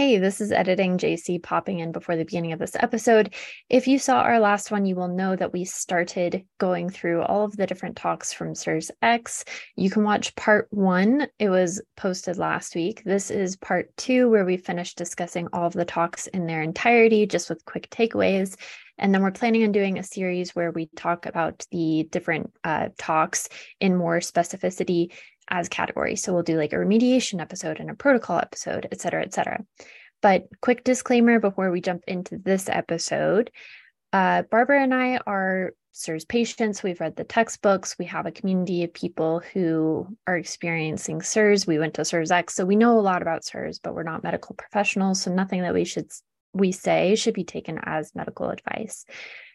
Hey, this is editing JC popping in before the beginning of this episode. If you saw our last one, you will know that we started going through all of the different talks from CIRS X. You can watch part one, it was posted last week. This is part two, where we finished discussing all of the talks in their entirety, just with quick takeaways. And then we're planning on doing a series where we talk about the different uh, talks in more specificity as categories. So we'll do like a remediation episode and a protocol episode, et cetera, et cetera. But quick disclaimer before we jump into this episode uh, Barbara and I are CIRS patients. We've read the textbooks. We have a community of people who are experiencing CIRS. We went to CIRS X, so we know a lot about CIRS, but we're not medical professionals. So nothing that we should we say should be taken as medical advice.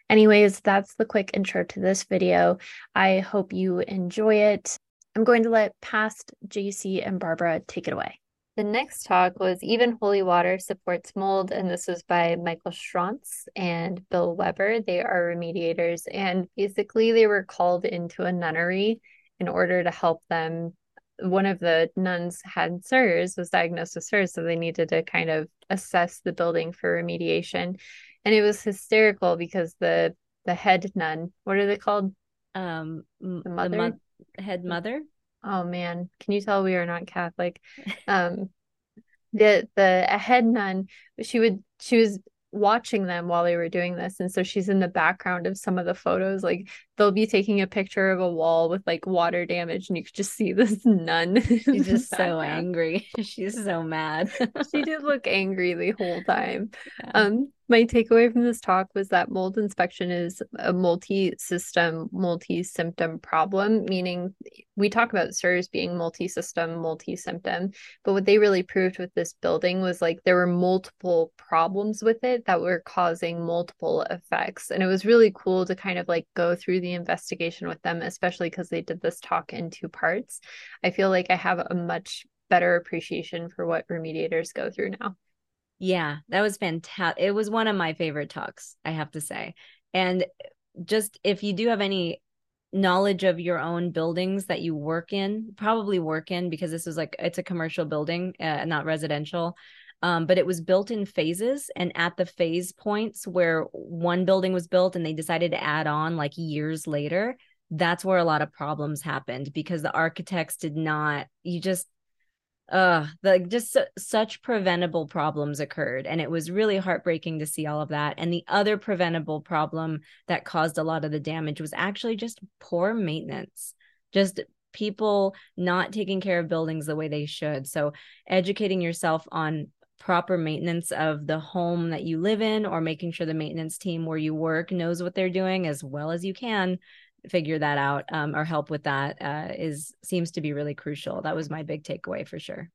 Anyways, that's the quick intro to this video. I hope you enjoy it. I'm going to let past JC and Barbara take it away. The next talk was Even Holy Water Supports Mold, and this was by Michael Schrantz and Bill Weber. They are remediators, and basically, they were called into a nunnery in order to help them. One of the nuns had CIRS, was diagnosed with CIRS, so they needed to kind of assess the building for remediation. And it was hysterical because the the head nun, what are they called? Um, the mother. The mo- head mother. Oh man, can you tell we are not Catholic? Um, the the head nun, she would she was watching them while they were doing this, and so she's in the background of some of the photos. Like they'll be taking a picture of a wall with like water damage, and you could just see this nun. She's just so angry. She's so mad. she did look angry the whole time. Yeah. Um, my takeaway from this talk was that mold inspection is a multi-system multi-symptom problem meaning we talk about CIRS being multi-system multi-symptom but what they really proved with this building was like there were multiple problems with it that were causing multiple effects and it was really cool to kind of like go through the investigation with them especially because they did this talk in two parts i feel like i have a much better appreciation for what remediators go through now yeah, that was fantastic. It was one of my favorite talks, I have to say. And just if you do have any knowledge of your own buildings that you work in, probably work in because this was like it's a commercial building, uh, not residential. Um, but it was built in phases, and at the phase points where one building was built and they decided to add on like years later, that's where a lot of problems happened because the architects did not. You just uh like just such preventable problems occurred and it was really heartbreaking to see all of that and the other preventable problem that caused a lot of the damage was actually just poor maintenance just people not taking care of buildings the way they should so educating yourself on proper maintenance of the home that you live in or making sure the maintenance team where you work knows what they're doing as well as you can figure that out um, or help with that uh, is seems to be really crucial. That was my big takeaway for sure.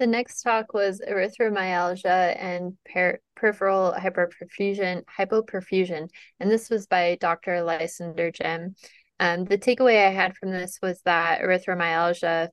The next talk was erythromelalgia and per- peripheral hyperperfusion, hypoperfusion, and this was by Dr. Lysander Jim. Um, the takeaway I had from this was that erythromelalgia,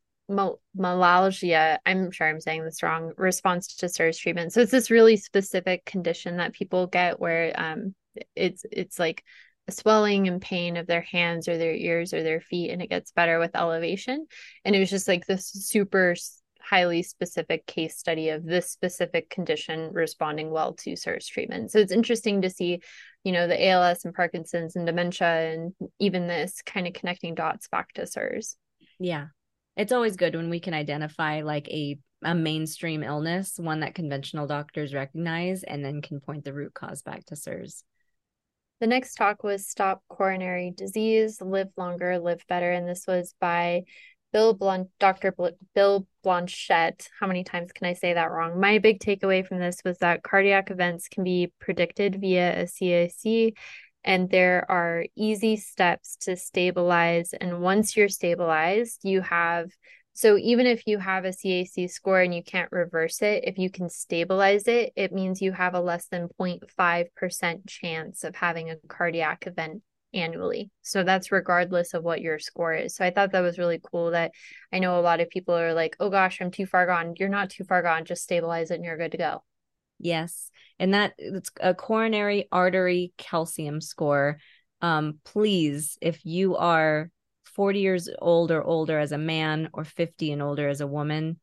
myalgia, I'm sure I'm saying this wrong, response to CIRS treatment. So it's this really specific condition that people get where um, it's it's like a swelling and pain of their hands or their ears or their feet and it gets better with elevation and it was just like this super highly specific case study of this specific condition responding well to CIRS treatment. So it's interesting to see, you know, the ALS and Parkinson's and dementia and even this kind of connecting dots back to CIRS. Yeah. It's always good when we can identify like a a mainstream illness, one that conventional doctors recognize and then can point the root cause back to CIRS. The next talk was Stop Coronary Disease, Live Longer, Live Better. And this was by Bill Blunt, Dr. Bl- Bill Blanchett. How many times can I say that wrong? My big takeaway from this was that cardiac events can be predicted via a CAC, and there are easy steps to stabilize. And once you're stabilized, you have so even if you have a CAC score and you can't reverse it, if you can stabilize it, it means you have a less than 0.5% chance of having a cardiac event annually. So that's regardless of what your score is. So I thought that was really cool that I know a lot of people are like, "Oh gosh, I'm too far gone." You're not too far gone. Just stabilize it and you're good to go. Yes. And that it's a coronary artery calcium score. Um please if you are 40 years old or older as a man or 50 and older as a woman,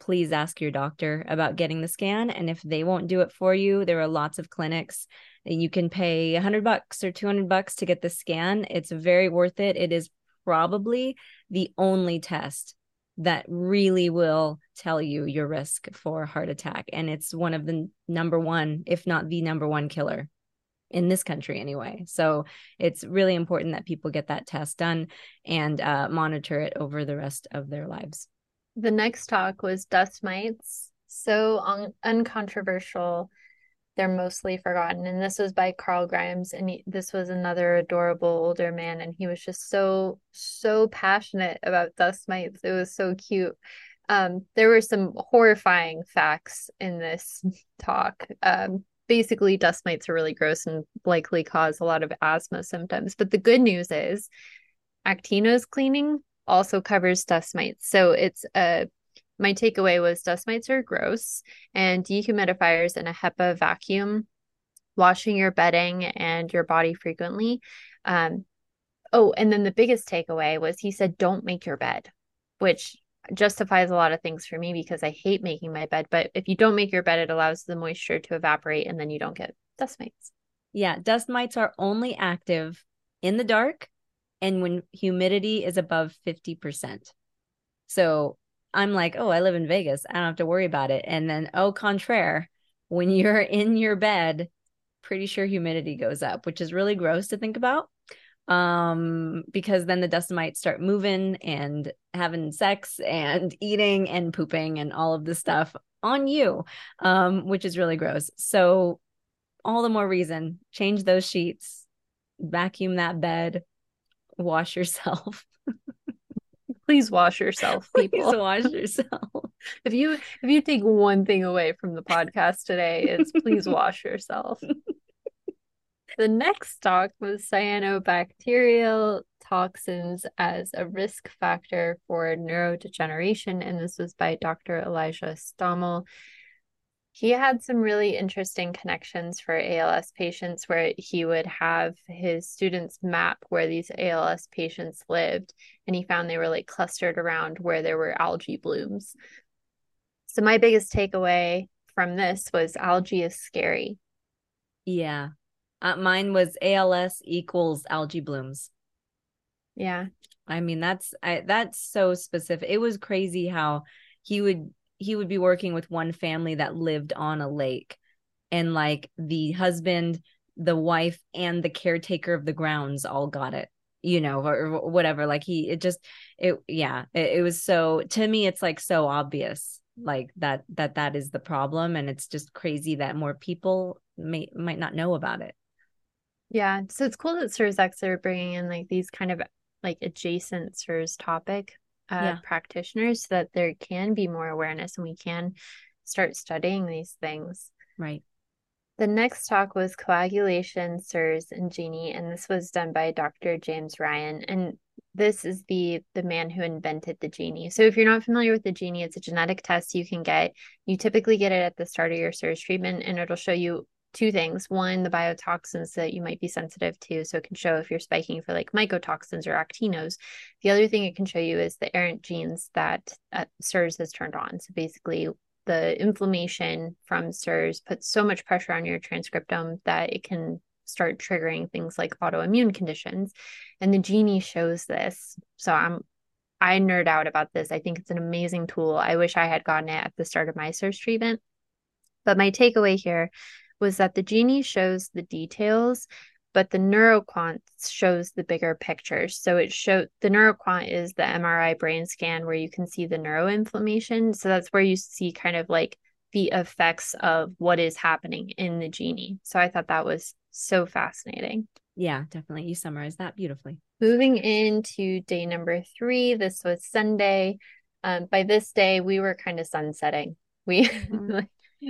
please ask your doctor about getting the scan. And if they won't do it for you, there are lots of clinics you can pay 100 bucks or 200 bucks to get the scan. It's very worth it. It is probably the only test that really will tell you your risk for heart attack. And it's one of the number one, if not the number one killer in this country anyway. So it's really important that people get that test done and uh, monitor it over the rest of their lives. The next talk was dust mites. So un- uncontroversial. They're mostly forgotten. And this was by Carl Grimes. And he, this was another adorable older man. And he was just so, so passionate about dust mites. It was so cute. Um, there were some horrifying facts in this talk. Um, basically dust mites are really gross and likely cause a lot of asthma symptoms. But the good news is Actinos cleaning also covers dust mites. So it's a my takeaway was dust mites are gross and dehumidifiers in a HEPA vacuum, washing your bedding and your body frequently. Um, oh, and then the biggest takeaway was he said, don't make your bed, which justifies a lot of things for me because I hate making my bed. But if you don't make your bed, it allows the moisture to evaporate and then you don't get dust mites. Yeah, dust mites are only active in the dark and when humidity is above 50%. So I'm like, oh, I live in Vegas. I don't have to worry about it. And then, au contraire, when you're in your bed, pretty sure humidity goes up, which is really gross to think about um because then the dust might start moving and having sex and eating and pooping and all of this stuff on you um which is really gross so all the more reason change those sheets vacuum that bed wash yourself please wash yourself people please wash yourself if you if you take one thing away from the podcast today it's please wash yourself the next talk was cyanobacterial toxins as a risk factor for neurodegeneration. And this was by Dr. Elijah Stommel. He had some really interesting connections for ALS patients where he would have his students map where these ALS patients lived. And he found they were like clustered around where there were algae blooms. So, my biggest takeaway from this was algae is scary. Yeah, uh, mine was ALS equals algae blooms. Yeah. I mean, that's I that's so specific. It was crazy how he would he would be working with one family that lived on a lake. And like the husband, the wife and the caretaker of the grounds all got it you know or, or whatever. Like he it just it yeah it, it was so to me it's like so obvious like that that that is the problem. And it's just crazy that more people may might not know about it. Yeah. So it's cool that CIRSx are bringing in like these kind of like adjacent CIRS topic uh, yeah. practitioners so that there can be more awareness and we can start studying these things. Right. The next talk was coagulation, CIRS, and Genie, and this was done by Dr. James Ryan. And this is the the man who invented the genie. So if you're not familiar with the genie, it's a genetic test you can get. You typically get it at the start of your CIRS treatment, and it'll show you two things. One, the biotoxins that you might be sensitive to. So it can show if you're spiking for like mycotoxins or actinos. The other thing it can show you is the errant genes that uh, CIRS has turned on. So basically, the inflammation from CIRS puts so much pressure on your transcriptome that it can start triggering things like autoimmune conditions. And the Genie shows this. So I'm I nerd out about this. I think it's an amazing tool. I wish I had gotten it at the start of my CIRS treatment. But my takeaway here was that the genie shows the details but the neuroquant shows the bigger picture. So it showed the neuroquant is the mri brain scan where you can see the neuroinflammation. So that's where you see kind of like the effects of what is happening in the genie. So i thought that was so fascinating. Yeah definitely. You summarized that beautifully. Moving into day number three this was sunday. Um, by this day we were kind of sunsetting. We mm-hmm.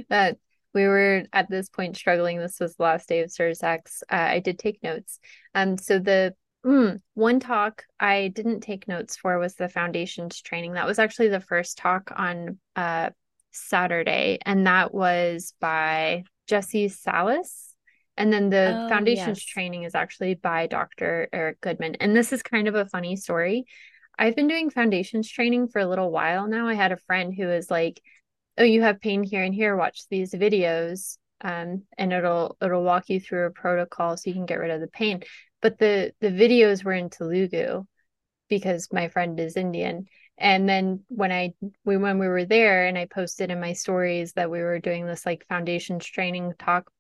that we were at this point struggling. This was the last day of CIRSx. Uh, I did take notes. Um, so the mm, one talk I didn't take notes for was the foundations training. That was actually the first talk on uh, Saturday, and that was by Jesse Salas. And then the oh, foundations yes. training is actually by Dr. Eric Goodman. And this is kind of a funny story. I've been doing foundations training for a little while now. I had a friend who was like, "Oh, you have pain here and here. Watch these videos, um, and it'll it'll walk you through a protocol so you can get rid of the pain." But the the videos were in Telugu because my friend is Indian. And then when I we when we were there and I posted in my stories that we were doing this like foundations training talk,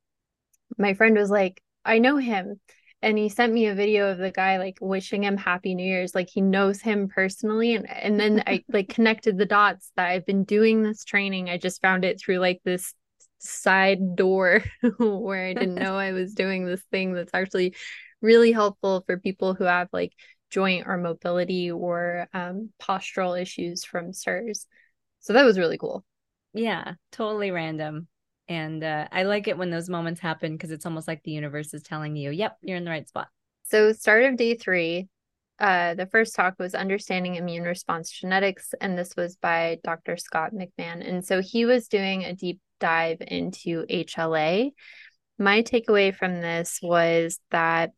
my friend was like, "I know him." And he sent me a video of the guy like wishing him happy new year's like he knows him personally and and then i like connected the dots that i've been doing this training i just found it through like this side door where i didn't know i was doing this thing that's actually really helpful for people who have like joint or mobility or um, postural issues from CIRS. So that was really cool. Yeah, totally random. And uh, I like it when those moments happen because it's almost like the universe is telling you, yep, you're in the right spot. So, start of day three, uh, the first talk was Understanding Immune Response Genetics, and this was by Dr. Scott McMahon. And so he was doing a deep dive into HLA. My takeaway from this was that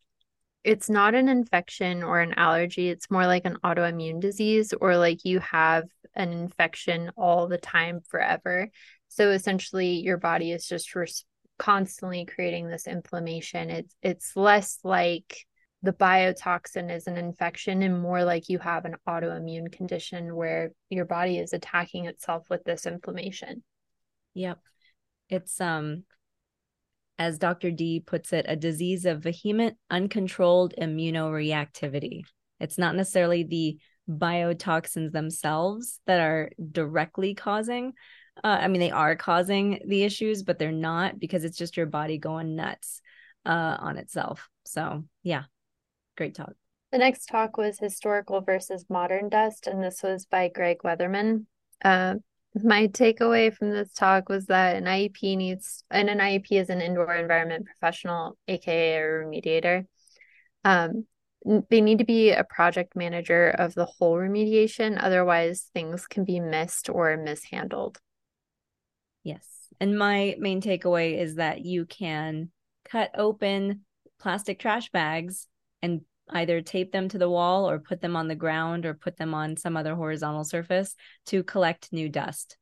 it's not an infection or an allergy. It's more like an autoimmune disease, or like you have an infection all the time forever. So essentially, your body is just res- constantly creating this inflammation. It's it's less like the biotoxin is an infection and more like you have an autoimmune condition where your body is attacking itself with this inflammation. Yep. It's um as Dr. D puts it, a disease of vehement, uncontrolled immunoreactivity. It's not necessarily the biotoxins themselves that are directly causing. Uh, I mean, they are causing the issues, but they're not because it's just your body going nuts uh, on itself. So, yeah, great talk. The next talk was historical versus modern dust, and this was by Greg Weatherman. Uh, my takeaway from this talk was that an IEP needs, and an IEP is an indoor environment professional, aka a remediator. Um, they need to be a project manager of the whole remediation, otherwise, things can be missed or mishandled. Yes. And my main takeaway is that you can cut open plastic trash bags and either tape them to the wall or put them on the ground or put them on some other horizontal surface to collect new dust.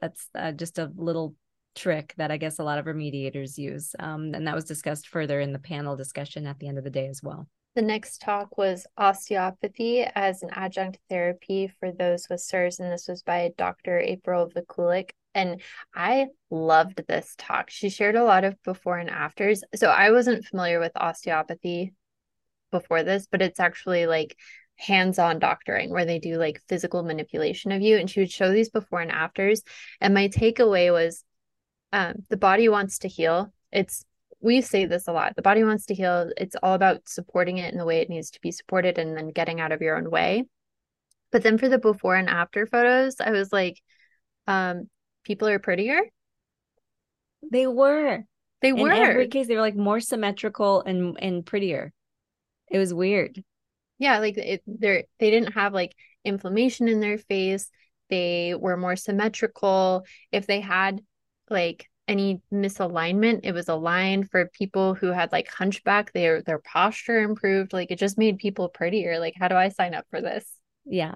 That's uh, just a little trick that I guess a lot of remediators use. Um, and that was discussed further in the panel discussion at the end of the day as well. The next talk was osteopathy as an adjunct therapy for those with CIRS, and this was by Dr. April Vukelic. And I loved this talk. She shared a lot of before and afters. So I wasn't familiar with osteopathy before this, but it's actually like hands-on doctoring where they do like physical manipulation of you and she would show these before and afters and my takeaway was um, the body wants to heal it's we say this a lot the body wants to heal it's all about supporting it in the way it needs to be supported and then getting out of your own way but then for the before and after photos i was like um people are prettier they were they were in every case they were like more symmetrical and and prettier it was weird. Yeah, like it they they didn't have like inflammation in their face. They were more symmetrical. If they had like any misalignment, it was aligned for people who had like hunchback, their their posture improved. Like it just made people prettier. Like how do I sign up for this? Yeah.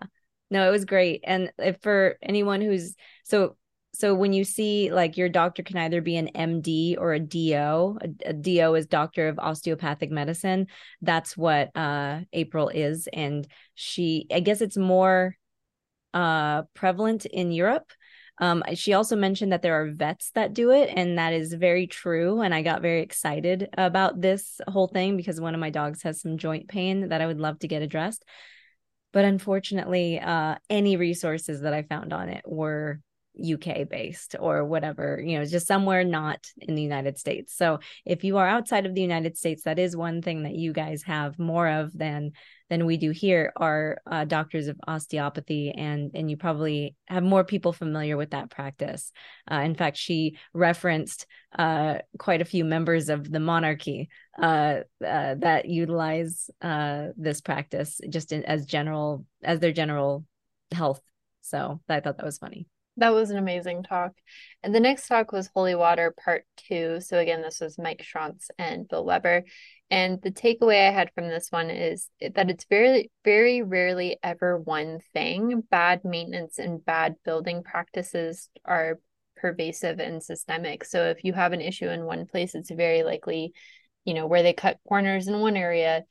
No, it was great. And for anyone who's so so when you see like your doctor can either be an MD or a DO, a, a DO is doctor of osteopathic medicine. That's what uh, April is, and she, I guess, it's more uh, prevalent in Europe. Um, she also mentioned that there are vets that do it, and that is very true. And I got very excited about this whole thing because one of my dogs has some joint pain that I would love to get addressed. But unfortunately, uh, any resources that I found on it were UK based or whatever, you know, just somewhere not in the United States. So if you are outside of the United States, that is one thing that you guys have more of than than we do here are uh, doctors of osteopathy and and you probably have more people familiar with that practice. Uh, in fact, she referenced uh, quite a few members of the monarchy uh, uh, that utilize uh, this practice just in, as general as their general health. So I thought that was funny. That was an amazing talk. And the next talk was Holy Water Part Two. So again, this was Mike Schrantz and Bill Weber. And the takeaway I had from this one is that it's very, very rarely ever one thing. Bad maintenance and bad building practices are pervasive and systemic. So if you have an issue in one place, it's very likely, you know, where they cut corners in one area,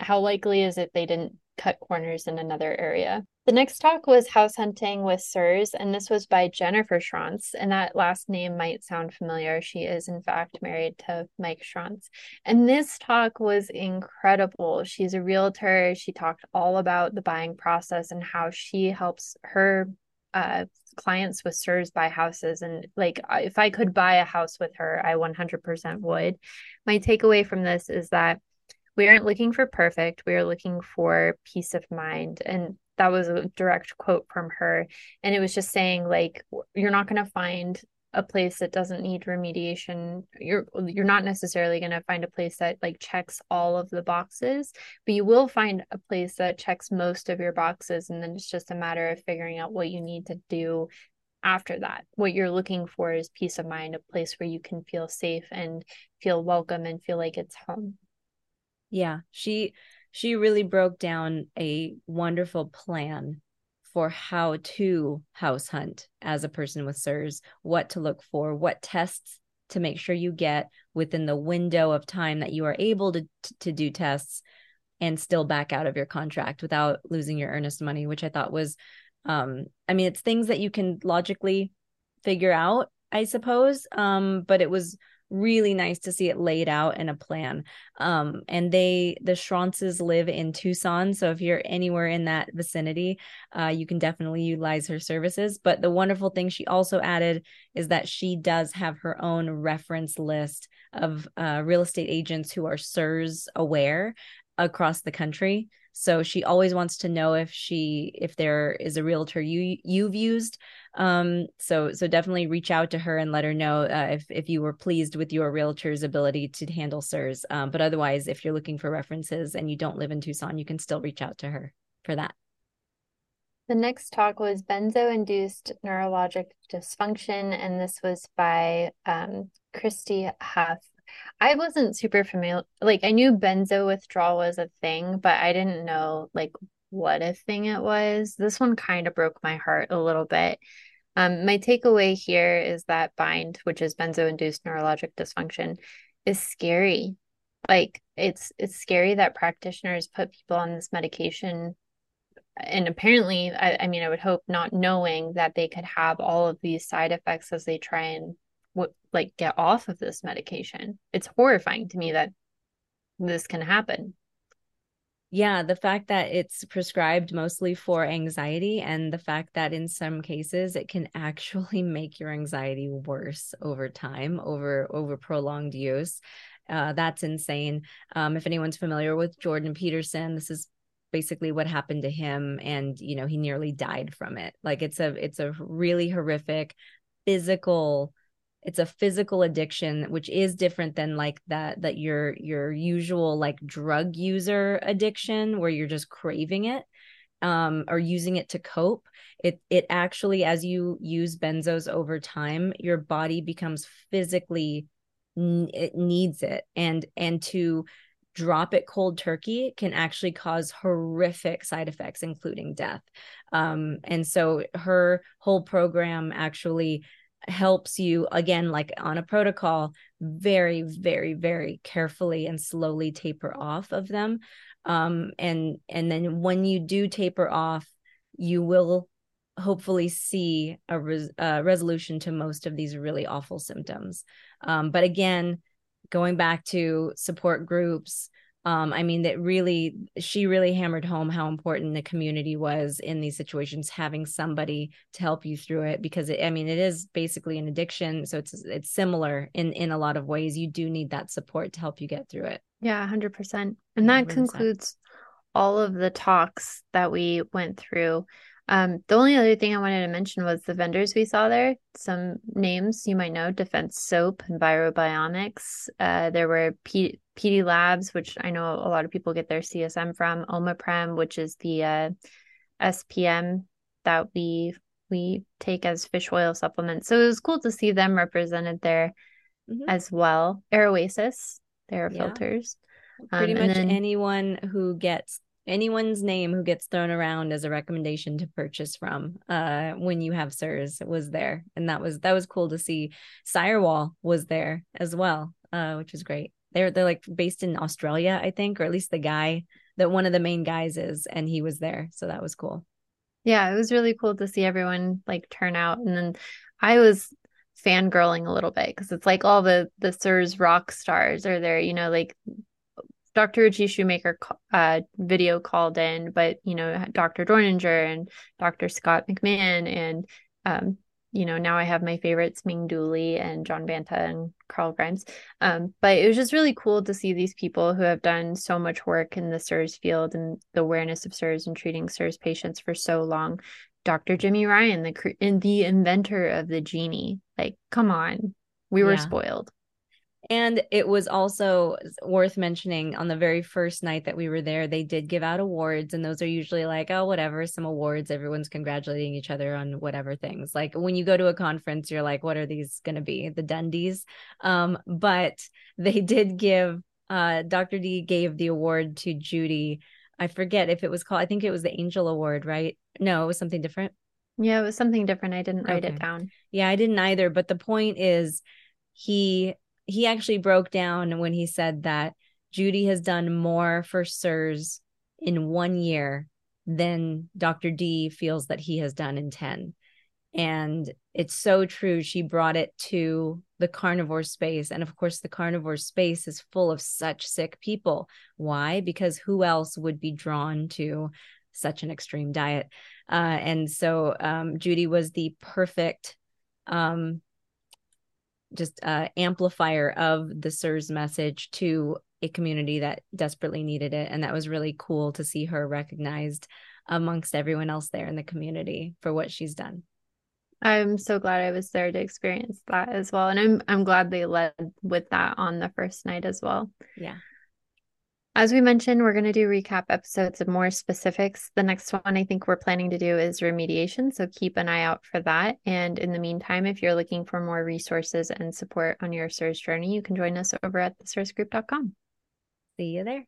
how likely is it they didn't cut corners in another area? The next talk was House Hunting with CIRS, and this was by Jennifer Schrantz. And that last name might sound familiar. She is, in fact, married to Mike Schrantz. And this talk was incredible. She's a realtor. She talked all about the buying process and how she helps her uh, clients with CIRS buy houses. And like, if I could buy a house with her, I 100% would. My takeaway from this is that we aren't looking for perfect. We are looking for peace of mind. And that was a direct quote from her and it was just saying like you're not going to find a place that doesn't need remediation you're you're not necessarily going to find a place that like checks all of the boxes but you will find a place that checks most of your boxes and then it's just a matter of figuring out what you need to do after that what you're looking for is peace of mind a place where you can feel safe and feel welcome and feel like it's home yeah she she really broke down a wonderful plan for how to house hunt as a person with CIRS, what to look for, what tests to make sure you get within the window of time that you are able to to do tests and still back out of your contract without losing your earnest money, which I thought was um I mean it's things that you can logically figure out, I suppose. Um but it was really nice to see it laid out in a plan. Um, and they, the Schrantzes live in Tucson. So if you're anywhere in that vicinity, uh, you can definitely utilize her services. But the wonderful thing she also added is that she does have her own reference list of uh, real estate agents who are CIRS aware across the country. So she always wants to know if she if there is a realtor you you've used. Um, so so definitely reach out to her and let her know uh, if if you were pleased with your realtor's ability to handle CIRS. Um, but otherwise, if you're looking for references and you don't live in Tucson, you can still reach out to her for that. The next talk was benzo induced neurologic dysfunction, and this was by um, Christy Huff. I wasn't super familiar. Like I knew benzo withdrawal was a thing, but I didn't know like what a thing it was. This one kind of broke my heart a little bit. Um, my takeaway here is that bind, which is benzo-induced neurologic dysfunction, is scary. Like it's it's scary that practitioners put people on this medication and apparently I, I mean i would hope not knowing that they could have all of these side effects as they try and what like get off of this medication. It's horrifying to me that this can happen. Yeah, the fact that it's prescribed mostly for anxiety and the fact that in some cases it can actually make your anxiety worse over time over over prolonged use. Uh, that's insane. Um, if anyone's familiar with Jordan Peterson, this is basically what happened to him and you know he nearly died from it like it's a it's a really horrific physical it's a physical addiction which is different than like that that your your usual like drug user addiction where you're just craving it um or using it to cope. It it actually as you use benzos over time your body becomes physically it needs it. And and to drop it cold turkey can actually cause horrific side effects including death. Um and so her whole program actually helps you again like on a protocol very very very carefully and slowly taper off of them. Um and and then when you do taper off you will hopefully see a, res- a resolution to most of these really awful symptoms. Um but again going back to support groups um, I mean, that really, she really hammered home how important the community was in these situations, having somebody to help you through it. Because it, I mean, it is basically an addiction, so it's it's similar in in a lot of ways. You do need that support to help you get through it. Yeah, hundred percent. And that 100%. concludes all of the talks that we went through. Um, the only other thing I wanted to mention was the vendors we saw there. Some names you might know: Defense Soap, Envirobionics. Uh, there were P- PD Labs, which I know a lot of people get their CSM from. Omaprem, which is the uh, SPM that we we take as fish oil supplements. So it was cool to see them represented there mm-hmm. as well. Air-Oasis, their yeah. filters. Pretty um, much then, anyone who gets anyone's name who gets thrown around as a recommendation to purchase from uh when you have CIRS was there. And that was that was cool to see. Sirewall was there as well uh which was great. They're they're like based in Australia I think or at least the guy that one of the main guys is and he was there. So that was cool. Yeah it was really cool to see everyone like turn out. And then I was fangirling a little bit because it's like all the the CIRS rock stars are there you know like Dr. Ritchie Shoemaker uh, video called in, but you know, Dr. Dorninger and Dr. Scott McMahon, and um, you know, now I have my favorites Ming Dooley and John Banta and Carl Grimes. Um, but it was just really cool to see these people who have done so much work in the CIRS field and the awareness of CIRS and treating CIRS patients for so long. Dr. Jimmy Ryan, the in the inventor of the genie, like, come on, we were yeah. spoiled. And it was also worth mentioning on the very first night that we were there, they did give out awards. And those are usually like, oh, whatever, some awards. Everyone's congratulating each other on whatever things. Like when you go to a conference, you're like, what are these going to be? The Dundies. Um, but they did give, uh, Dr. D gave the award to Judy. I forget if it was called, I think it was the Angel Award, right? No, it was something different. Yeah, it was something different. I didn't write okay. it down. Yeah, I didn't either. But the point is, he he actually broke down when he said that Judy has done more for CIRS in one year than Dr. D feels that he has done in 10. And it's so true. She brought it to the carnivore space. And of course, the carnivore space is full of such sick people. Why? Because who else would be drawn to such an extreme diet? Uh, and so um, Judy was the perfect um, just uh, amplifier of the CIRS message to a community that desperately needed it. And that was really cool to see her recognized amongst everyone else there in the community for what she's done. I'm so glad I was there to experience that as well. And I'm I'm glad they led with that on the first night as well. Yeah. As we mentioned, we're going to do recap episodes of more specifics. The next one I think we're planning to do is remediation. So keep an eye out for that. And in the meantime, if you're looking for more resources and support on your CIRS journey, you can join us over at theCIRSgroup.com. See you there.